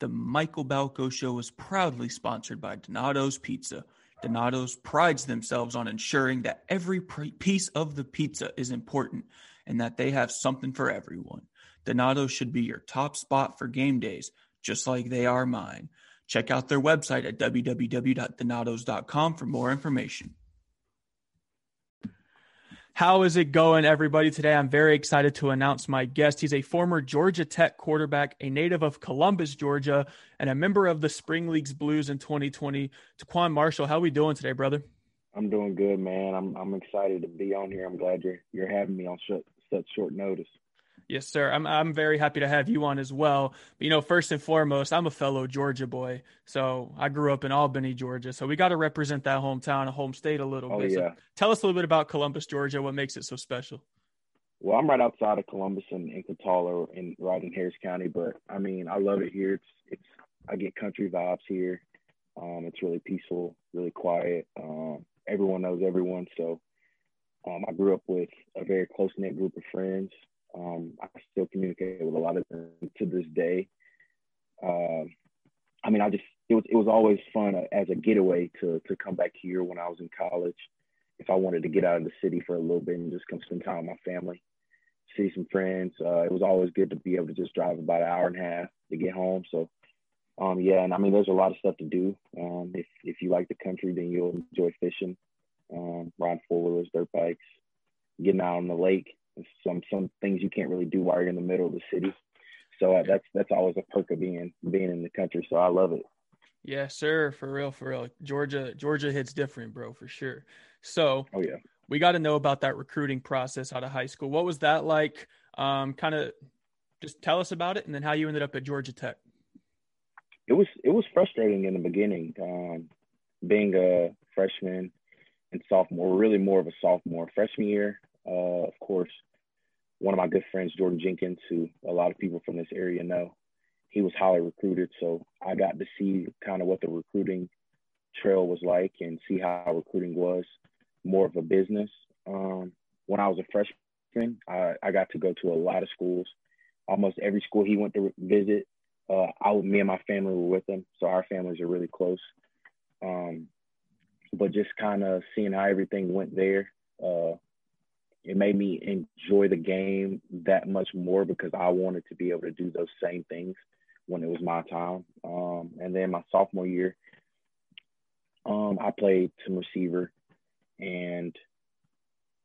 The Michael Balko Show is proudly sponsored by Donato's Pizza. Donato's prides themselves on ensuring that every piece of the pizza is important and that they have something for everyone. Donato's should be your top spot for game days, just like they are mine. Check out their website at www.donatos.com for more information. How is it going, everybody? Today, I'm very excited to announce my guest. He's a former Georgia Tech quarterback, a native of Columbus, Georgia, and a member of the Spring Leagues Blues in 2020. TaQuon Marshall, how are we doing today, brother? I'm doing good, man. I'm I'm excited to be on here. I'm glad you're you're having me on sh- such short notice. Yes, sir. I'm I'm very happy to have you on as well. But, you know, first and foremost, I'm a fellow Georgia boy. So I grew up in Albany, Georgia. So we got to represent that hometown, a home state a little oh, bit. Yeah. So tell us a little bit about Columbus, Georgia. What makes it so special? Well, I'm right outside of Columbus in, in Cataula and right in Harris County, but I mean, I love it here. It's it's I get country vibes here. Um, it's really peaceful, really quiet. Um, everyone knows everyone, so um, I grew up with a very close knit group of friends. Um, I still communicate with a lot of them to this day. Uh, I mean, I just it was it was always fun as a getaway to to come back here when I was in college. If I wanted to get out of the city for a little bit and just come spend time with my family, see some friends, uh, it was always good to be able to just drive about an hour and a half to get home. So, um, yeah, and I mean, there's a lot of stuff to do. Um, if if you like the country, then you'll enjoy fishing, um, riding four wheelers, dirt bikes, getting out on the lake some some things you can't really do while you're in the middle of the city. So uh, that's that's always a perk of being being in the country. So I love it. Yeah, sir, for real, for real. Georgia, Georgia hits different, bro, for sure. So, oh yeah, we got to know about that recruiting process out of high school. What was that like? Um, kind of, just tell us about it, and then how you ended up at Georgia Tech. It was it was frustrating in the beginning, um, being a freshman and sophomore, really more of a sophomore. Freshman year, uh, of course, one of my good friends, Jordan Jenkins, who a lot of people from this area know, he was highly recruited. So I got to see kind of what the recruiting trail was like and see how recruiting was more of a business. Um, when I was a freshman, I, I, got to go to a lot of schools. Almost every school he went to visit, uh, I, me and my family were with him. So our families are really close. Um, but just kind of seeing how everything went there, uh, it made me enjoy the game that much more because I wanted to be able to do those same things when it was my time. Um, and then my sophomore year, um, I played some receiver, and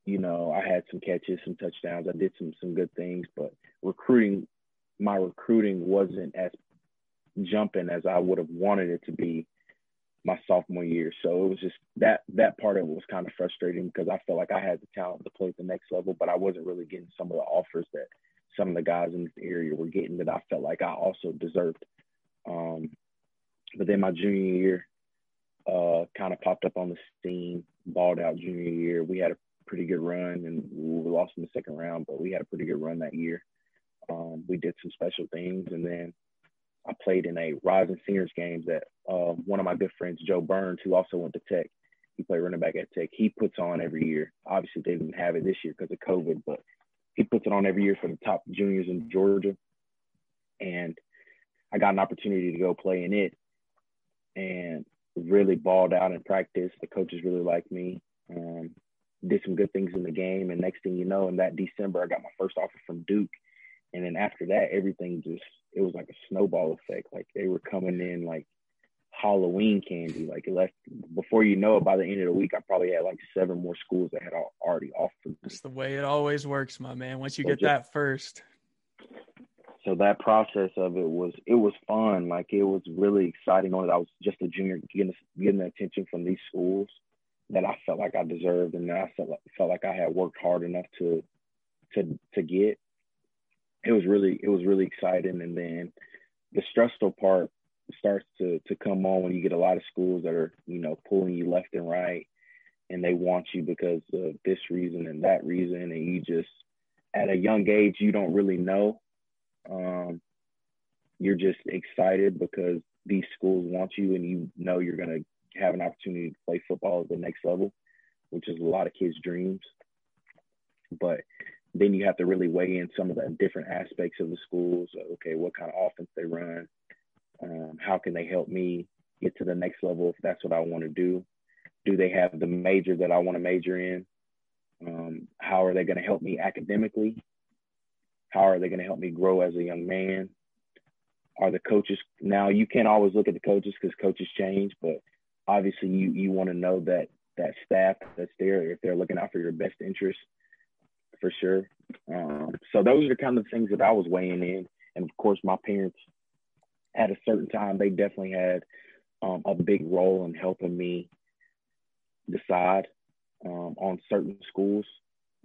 you know I had some catches, some touchdowns. I did some some good things, but recruiting, my recruiting wasn't as jumping as I would have wanted it to be my sophomore year. So it was just that that part of it was kind of frustrating because I felt like I had the talent to play at the next level, but I wasn't really getting some of the offers that some of the guys in the area were getting that I felt like I also deserved. Um, but then my junior year uh, kind of popped up on the scene, balled out junior year. We had a pretty good run and we lost in the second round, but we had a pretty good run that year. Um, we did some special things and then I played in a Rising Seniors games that um, one of my good friends, Joe Burns, who also went to Tech, he played running back at Tech. He puts on every year. Obviously, they didn't have it this year because of COVID, but he puts it on every year for the top juniors in Georgia. And I got an opportunity to go play in it and really balled out in practice. The coaches really liked me. Um, did some good things in the game. And next thing you know, in that December, I got my first offer from Duke. And then after that, everything just it was like a snowball effect. Like they were coming in like Halloween candy. Like it left before you know it, by the end of the week, I probably had like seven more schools that had already offered. That's the way it always works, my man. Once you so get just, that first. So that process of it was it was fun. Like it was really exciting knowing that I was just a junior getting getting the attention from these schools that I felt like I deserved and that I felt like, felt like I had worked hard enough to to to get it was really it was really exciting. And then the stressful part starts to to come on when you get a lot of schools that are you know pulling you left and right and they want you because of this reason and that reason. And you just at a young age you don't really know. Um, you're just excited because these schools want you and you know you're going to have an opportunity to play football at the next level which is a lot of kids dreams. But then you have to really weigh in some of the different aspects of the schools. Okay, what kind of offense they run, um, how can they help me get to the next level if that's what I want to do? Do they have the major that I want to major in? Um, how are they going to help me academically? How are they going to help me grow as a young man? Are the coaches now? You can't always look at the coaches because coaches change, but obviously you you want to know that that staff that's there if they're looking out for your best interest for sure. Um, so those are the kind of things that I was weighing in, and of course my parents at a certain time they definitely had um, a big role in helping me decide um, on certain schools.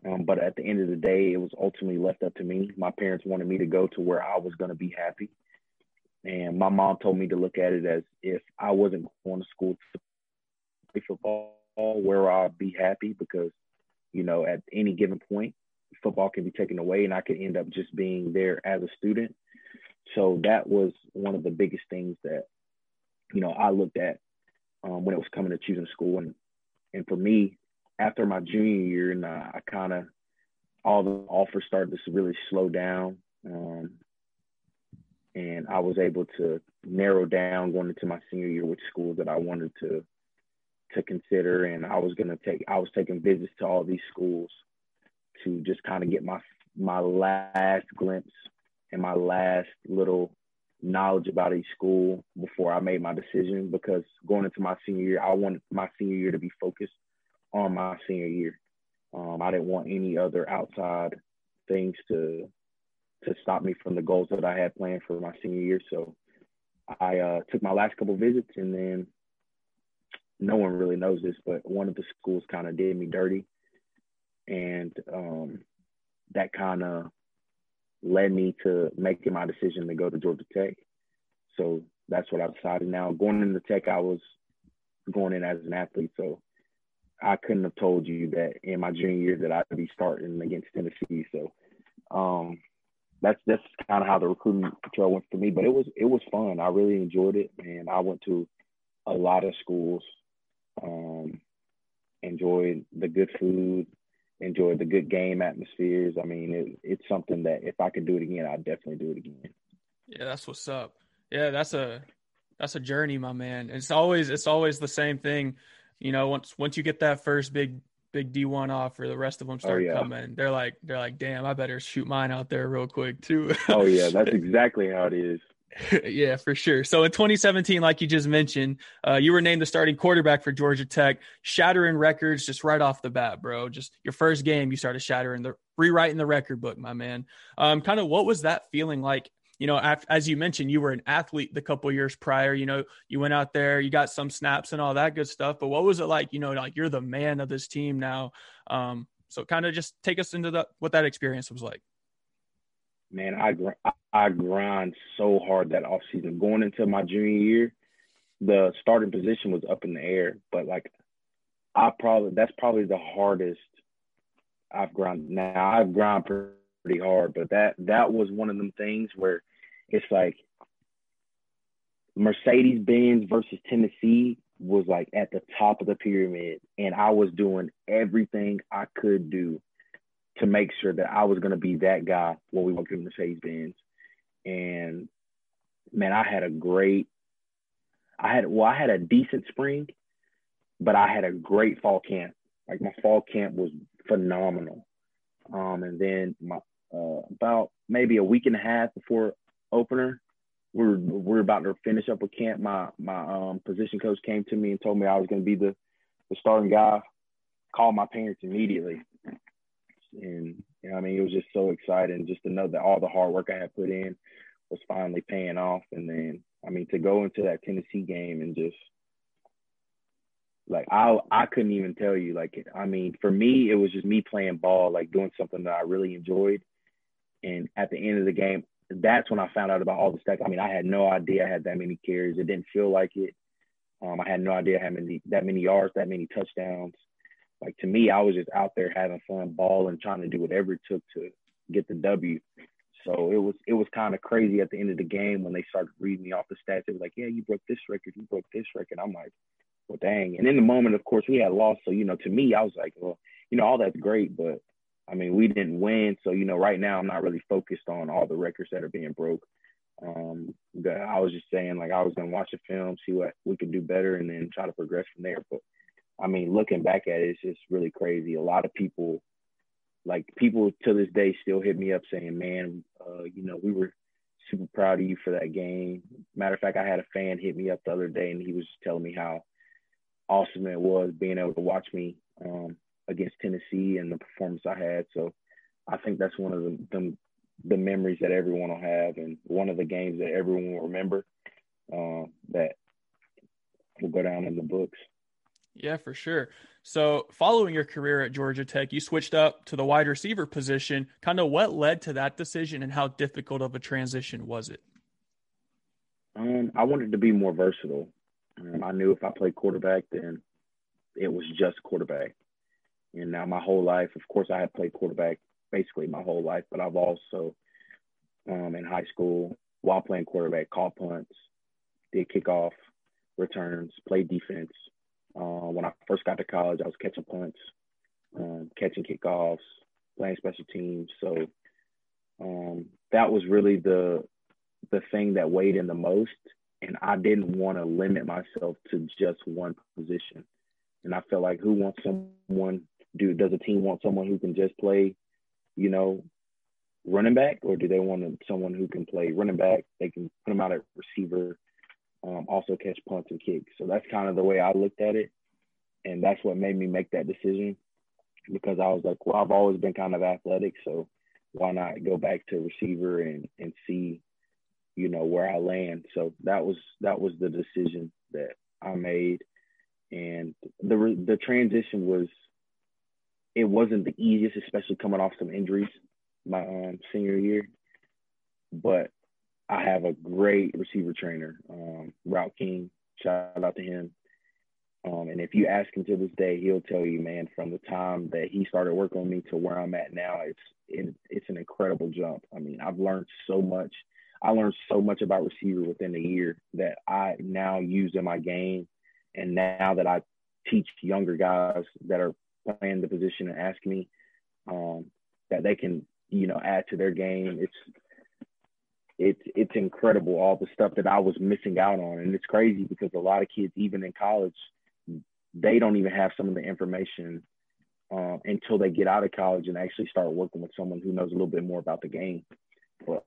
Um, but at the end of the day, it was ultimately left up to me. My parents wanted me to go to where I was going to be happy. And my mom told me to look at it as if I wasn't going to school to play football, where I'd be happy because, you know, at any given point, football can be taken away and I could end up just being there as a student. So that was one of the biggest things that, you know, I looked at um, when it was coming to choosing school. And, and for me, after my junior year, and uh, I kind of, all the offers started to really slow down. Um, and I was able to narrow down going into my senior year which schools that I wanted to to consider and I was going to take I was taking visits to all these schools to just kind of get my my last glimpse and my last little knowledge about each school before I made my decision because going into my senior year I wanted my senior year to be focused on my senior year. Um, I didn't want any other outside things to to stop me from the goals that I had planned for my senior year. So I uh, took my last couple visits, and then no one really knows this, but one of the schools kind of did me dirty, and um, that kind of led me to making my decision to go to Georgia Tech. So that's what I decided. Now going into Tech, I was going in as an athlete, so I couldn't have told you that in my junior year that I'd be starting against Tennessee. So um, that's that's kind of how the recruiting trail went for me. But it was it was fun. I really enjoyed it, and I went to a lot of schools. Um, enjoyed the good food, enjoyed the good game atmospheres. I mean, it, it's something that if I could do it again, I'd definitely do it again. Yeah, that's what's up. Yeah, that's a that's a journey, my man. It's always it's always the same thing. You know, once once you get that first big big D1 offer, the rest of them start oh, yeah. coming. They're like, they're like, damn, I better shoot mine out there real quick too. oh yeah, that's exactly how it is. Yeah, for sure. So in 2017, like you just mentioned, uh, you were named the starting quarterback for Georgia Tech, shattering records just right off the bat, bro. Just your first game, you started shattering the rewriting the record book, my man. Um, kind of what was that feeling like you know, as you mentioned, you were an athlete the couple years prior. You know, you went out there, you got some snaps and all that good stuff. But what was it like? You know, like you're the man of this team now. Um, so kind of just take us into the what that experience was like. Man, I I grind so hard that off season. Going into my junior year, the starting position was up in the air, but like I probably that's probably the hardest I've grind. Now I've grind pretty hard, but that that was one of them things where it's like Mercedes Benz versus Tennessee was like at the top of the pyramid, and I was doing everything I could do to make sure that I was going to be that guy when we went the Mercedes Benz. And man, I had a great, I had well, I had a decent spring, but I had a great fall camp. Like my fall camp was phenomenal. Um, and then my uh, about maybe a week and a half before opener. We are we are about to finish up a camp. My my um, position coach came to me and told me I was going to be the the starting guy. Called my parents immediately, and you know, I mean, it was just so exciting just to know that all the hard work I had put in was finally paying off. And then, I mean, to go into that Tennessee game and just like I I couldn't even tell you. Like, I mean, for me, it was just me playing ball, like doing something that I really enjoyed. And at the end of the game, that's when I found out about all the stats. I mean, I had no idea I had that many carries. It didn't feel like it. Um, I had no idea how many that many yards, that many touchdowns. Like to me, I was just out there having fun, ball, and trying to do whatever it took to get the W. So it was it was kind of crazy at the end of the game when they started reading me off the stats. They were like, "Yeah, you broke this record, you broke this record." I'm like, "Well, dang!" And in the moment, of course, we had lost. So you know, to me, I was like, "Well, you know, all that's great, but I mean, we didn't win, so you know, right now I'm not really focused on all the records that are being broke. Um, I was just saying like I was gonna watch a film, see what we could do better, and then try to progress from there. But I mean, looking back at it, it's just really crazy. A lot of people, like people to this day, still hit me up saying, "Man, uh, you know, we were super proud of you for that game." Matter of fact, I had a fan hit me up the other day, and he was telling me how awesome it was being able to watch me um, against Tennessee and the performance I had. So I think that's one of the, the, the memories that everyone will have, and one of the games that everyone will remember uh, that will go down in the books. Yeah, for sure. So, following your career at Georgia Tech, you switched up to the wide receiver position. Kind of what led to that decision and how difficult of a transition was it? Um, I wanted to be more versatile. Um, I knew if I played quarterback, then it was just quarterback. And now my whole life, of course, I had played quarterback basically my whole life, but I've also um, in high school while playing quarterback called punts, did kickoff returns, played defense, uh, when I first got to college, I was catching punts, um, catching kickoffs, playing special teams. So um, that was really the the thing that weighed in the most. And I didn't want to limit myself to just one position. And I felt like who wants someone? Do does a team want someone who can just play, you know, running back, or do they want someone who can play running back? They can put them out at receiver, um, also catch punts and kicks. So that's kind of the way I looked at it. And that's what made me make that decision because I was like, well, I've always been kind of athletic. So why not go back to receiver and, and see, you know, where I land. So that was, that was the decision that I made. And the, the transition was, it wasn't the easiest, especially coming off some injuries my um, senior year. But I have a great receiver trainer, um, Route King. Shout out to him. Um, and if you ask him to this day, he'll tell you, man, from the time that he started working on me to where I'm at now, it's it, it's an incredible jump. I mean, I've learned so much. I learned so much about receiver within a year that I now use in my game. And now that I teach younger guys that are playing the position and ask me um, that they can, you know, add to their game, it's it's it's incredible all the stuff that I was missing out on, and it's crazy because a lot of kids, even in college, they don't even have some of the information uh, until they get out of college and actually start working with someone who knows a little bit more about the game. But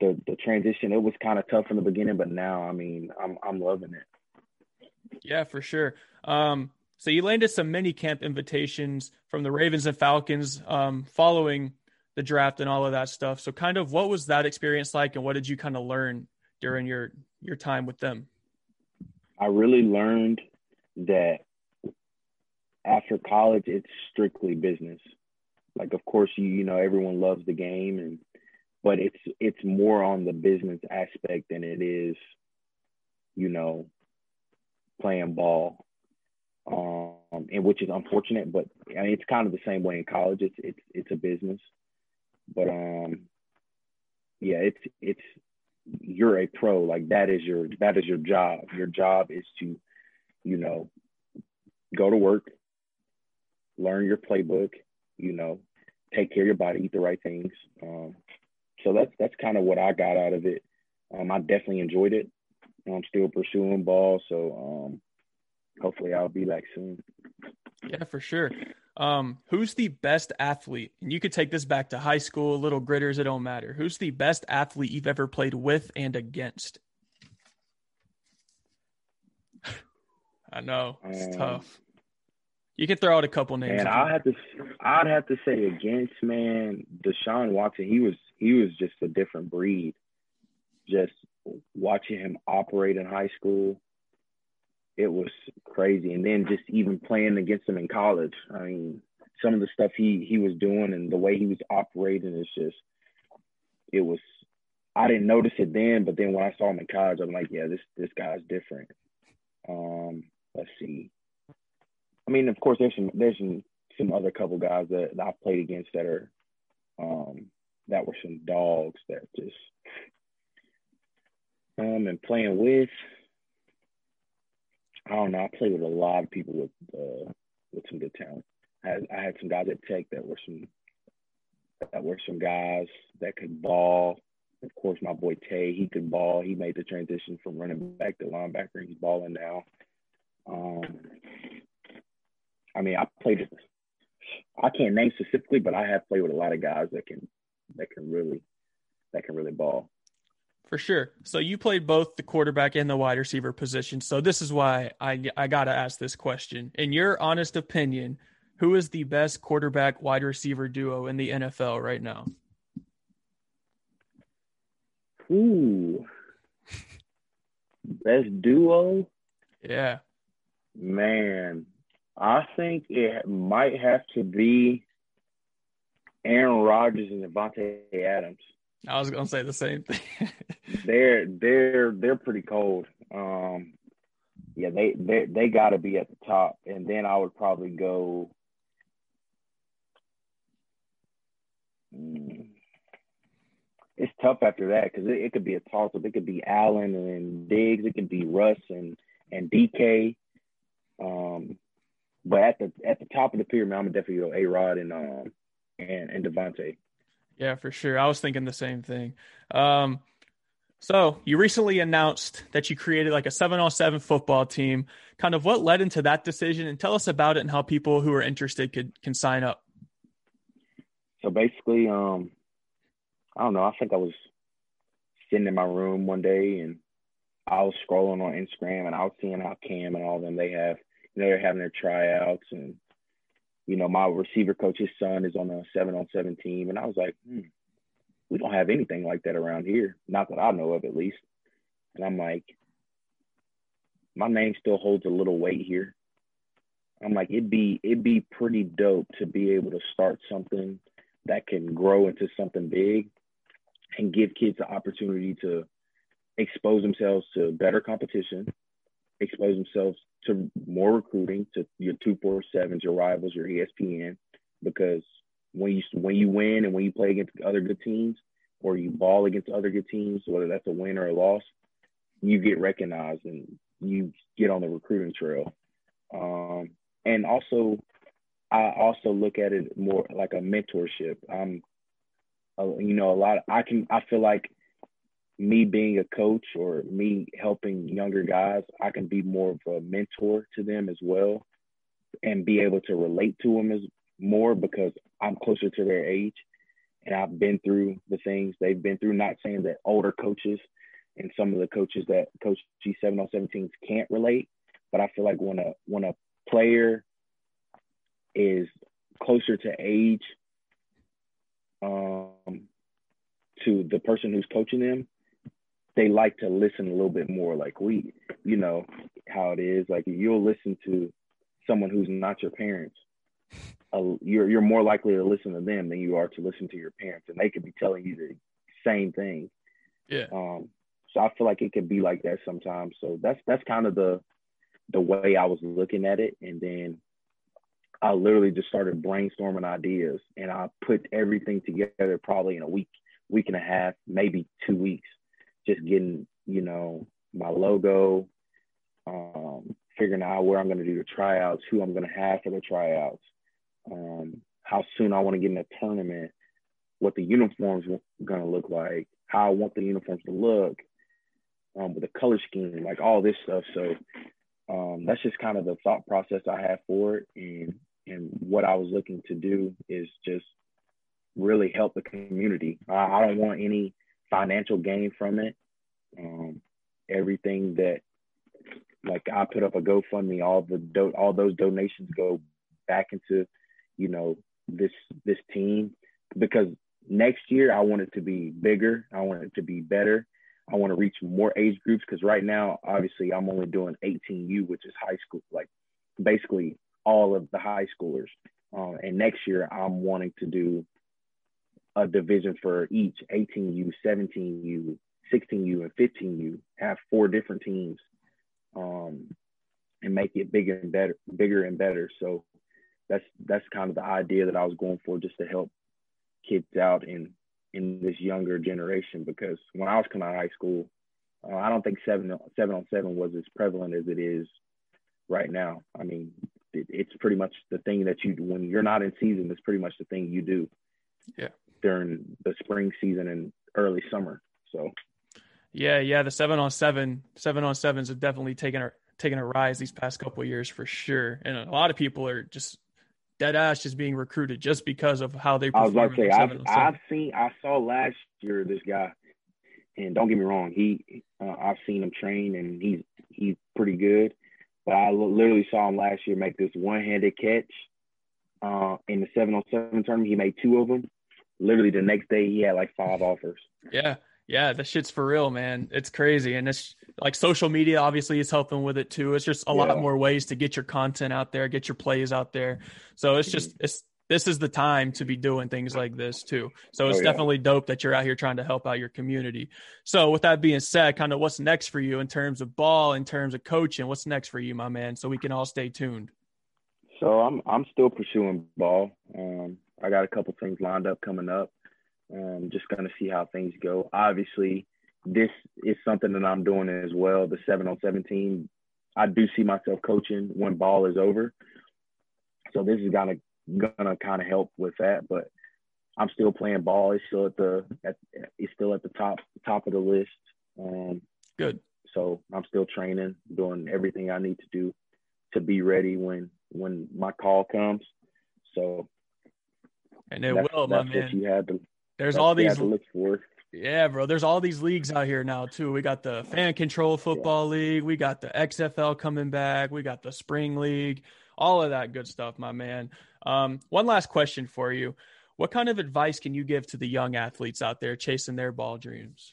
the the transition, it was kind of tough in the beginning, but now, I mean, I'm I'm loving it. Yeah, for sure. Um, so you landed some mini camp invitations from the Ravens and Falcons um, following the draft and all of that stuff. So kind of what was that experience like and what did you kind of learn during your your time with them? I really learned that after college it's strictly business. Like of course you you know everyone loves the game and but it's it's more on the business aspect than it is you know playing ball um and which is unfortunate but I mean, it's kind of the same way in college it's it's it's a business but um, yeah, it's it's you're a pro. Like that is your that is your job. Your job is to, you know, go to work, learn your playbook, you know, take care of your body, eat the right things. Um, so that's that's kind of what I got out of it. Um, I definitely enjoyed it. I'm still pursuing ball, so um, hopefully I'll be back soon. Yeah, for sure. Um, who's the best athlete? And you could take this back to high school, little gritters, it don't matter. Who's the best athlete you've ever played with and against? I know it's um, tough. You can throw out a couple names. And I have to, I'd have to say against man, Deshaun Watson. He was, he was just a different breed. Just watching him operate in high school, it was crazy. And then just even playing against him in college, I mean, some of the stuff he he was doing and the way he was operating is just, it was. I didn't notice it then, but then when I saw him in college, I'm like, yeah, this this guy's different. Um, let's see. I mean, of course, there's some there's some some other couple guys that, that I've played against that are um, that were some dogs that just um and playing with I don't know. I played with a lot of people with uh, with some good talent. I had, I had some guys at Tech that were some that were some guys that could ball, of course, my boy Tay, he could ball. He made the transition from running back to linebacker. He's balling now. Um, I mean, I played. I can't name specifically, but I have played with a lot of guys that can that can really that can really ball. For sure. So you played both the quarterback and the wide receiver position. So this is why I I got to ask this question. In your honest opinion, who is the best quarterback wide receiver duo in the NFL right now? Ooh. Best duo? Yeah. Man, I think it might have to be Aaron Rodgers and Davante Adams. I was gonna say the same thing. they're they're they're pretty cold. Um, yeah, they they they got to be at the top, and then I would probably go. Mm, it's tough after that because it, it, could be a toss up. It could be Allen and Diggs. It could be Russ and and DK. Um, but at the at the top of the pyramid, I'm definitely go A Rod and um and and Davante. Yeah, for sure. I was thinking the same thing. Um, so you recently announced that you created like a seven on seven football team. Kind of what led into that decision, and tell us about it and how people who are interested could can sign up. So basically, um, I don't know. I think I was sitting in my room one day and I was scrolling on Instagram and I was seeing how Cam and all them they have, you know, they're having their tryouts and you know, my receiver coach's son is on a seven on seven team, and I was like, hmm, we don't have anything like that around here, not that I know of at least. And I'm like, my name still holds a little weight here. I'm like, it'd be it'd be pretty dope to be able to start something that can grow into something big and give kids the opportunity to expose themselves to better competition, expose themselves to more recruiting, to your two four sevens, your rivals, your ESPN, because when you when you win and when you play against other good teams or you ball against other good teams, whether that's a win or a loss, you get recognized and you get on the recruiting trail. Um, and also, I also look at it more like a mentorship. Uh, you know, a lot. Of, I can. I feel like me being a coach or me helping younger guys, I can be more of a mentor to them as well, and be able to relate to them as more because I'm closer to their age, and I've been through the things they've been through. Not saying that older coaches and some of the coaches that coach G7 on 17s can't relate, but I feel like when a when a player is closer to age um, to the person who's coaching them, they like to listen a little bit more. Like we, you know, how it is. Like you'll listen to someone who's not your parents. Uh, you're you're more likely to listen to them than you are to listen to your parents, and they could be telling you the same thing. Yeah. Um. So I feel like it could be like that sometimes. So that's that's kind of the the way I was looking at it, and then I literally just started brainstorming ideas and I put everything together probably in a week, week and a half, maybe two weeks, just getting, you know, my logo, um, figuring out where I'm going to do the tryouts, who I'm going to have for the tryouts, um, how soon I want to get in a tournament, what the uniforms going to look like, how I want the uniforms to look, um, with the color scheme, like all this stuff. So um, that's just kind of the thought process I have for it. And and what I was looking to do is just really help the community. I, I don't want any financial gain from it. Um, everything that like I put up a GoFundMe, all the do- all those donations go back into, you know, this this team because next year I want it to be bigger. I want it to be better. I want to reach more age groups because right now, obviously, I'm only doing 18U, which is high school, like basically all of the high schoolers. Uh, and next year, I'm wanting to do a division for each 18U, 17U, 16U, and 15U. Have four different teams, um, and make it bigger and better, bigger and better. So that's that's kind of the idea that I was going for, just to help kids out in in this younger generation. Because when I was coming out of high school, uh, I don't think seven seven on seven was as prevalent as it is right now. I mean, it, it's pretty much the thing that you when you're not in season. It's pretty much the thing you do. Yeah. During the spring season and early summer. So, yeah, yeah, the seven on seven, seven on sevens have definitely taken a taken a rise these past couple of years for sure, and a lot of people are just dead ass just being recruited just because of how they. I was about to say, I've, I've seen, I saw last year this guy, and don't get me wrong, he, uh, I've seen him train, and he's he's pretty good. But I literally saw him last year make this one-handed catch uh, in the seven on seven tournament. He made two of them. Literally the next day, he had like five offers. Yeah, yeah, that shit's for real, man. It's crazy, and it's like social media obviously is helping with it too. It's just a yeah. lot more ways to get your content out there, get your plays out there. So it's just mm-hmm. it's this is the time to be doing things like this too. So it's oh, yeah. definitely dope that you're out here trying to help out your community. So with that being said, kind of what's next for you in terms of ball, in terms of coaching, what's next for you, my man? So we can all stay tuned. So I'm I'm still pursuing ball. Um, I got a couple things lined up coming up. Um, just gonna see how things go. Obviously, this is something that I'm doing as well. The seven on seventeen. I do see myself coaching when ball is over. So this is gonna gonna kind of help with that. But I'm still playing ball. It's still at the at, it's still at the top top of the list. Um, Good. So I'm still training, doing everything I need to do to be ready when when my call comes. So and it will, my man. you had to. There's all these. look for. Yeah, bro. There's all these leagues out here now too. We got the fan control football yeah. league. We got the XFL coming back. We got the spring league. All of that good stuff, my man. Um, one last question for you. What kind of advice can you give to the young athletes out there chasing their ball dreams?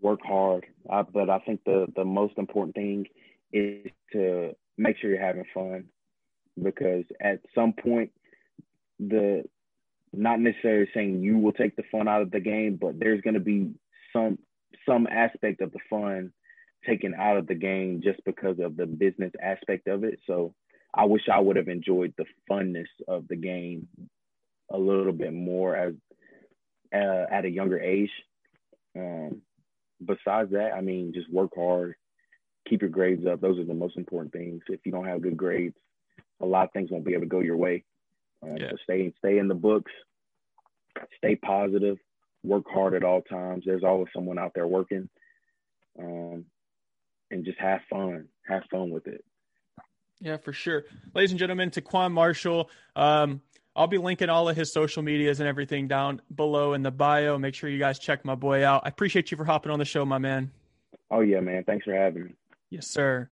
Work hard, uh, but I think the the most important thing is to make sure you're having fun, because at some point, the not necessarily saying you will take the fun out of the game, but there's going to be some some aspect of the fun taken out of the game just because of the business aspect of it. So I wish I would have enjoyed the funness of the game a little bit more as uh, at a younger age. Um, besides that, I mean, just work hard, keep your grades up. Those are the most important things. If you don't have good grades, a lot of things won't be able to go your way. Um, yeah. So stay stay in the books, stay positive, work hard at all times. There's always someone out there working, um, and just have fun. Have fun with it. Yeah, for sure. Ladies and gentlemen, TaQuon Marshall. Um, I'll be linking all of his social medias and everything down below in the bio. Make sure you guys check my boy out. I appreciate you for hopping on the show, my man. Oh yeah, man. Thanks for having me. Yes, sir.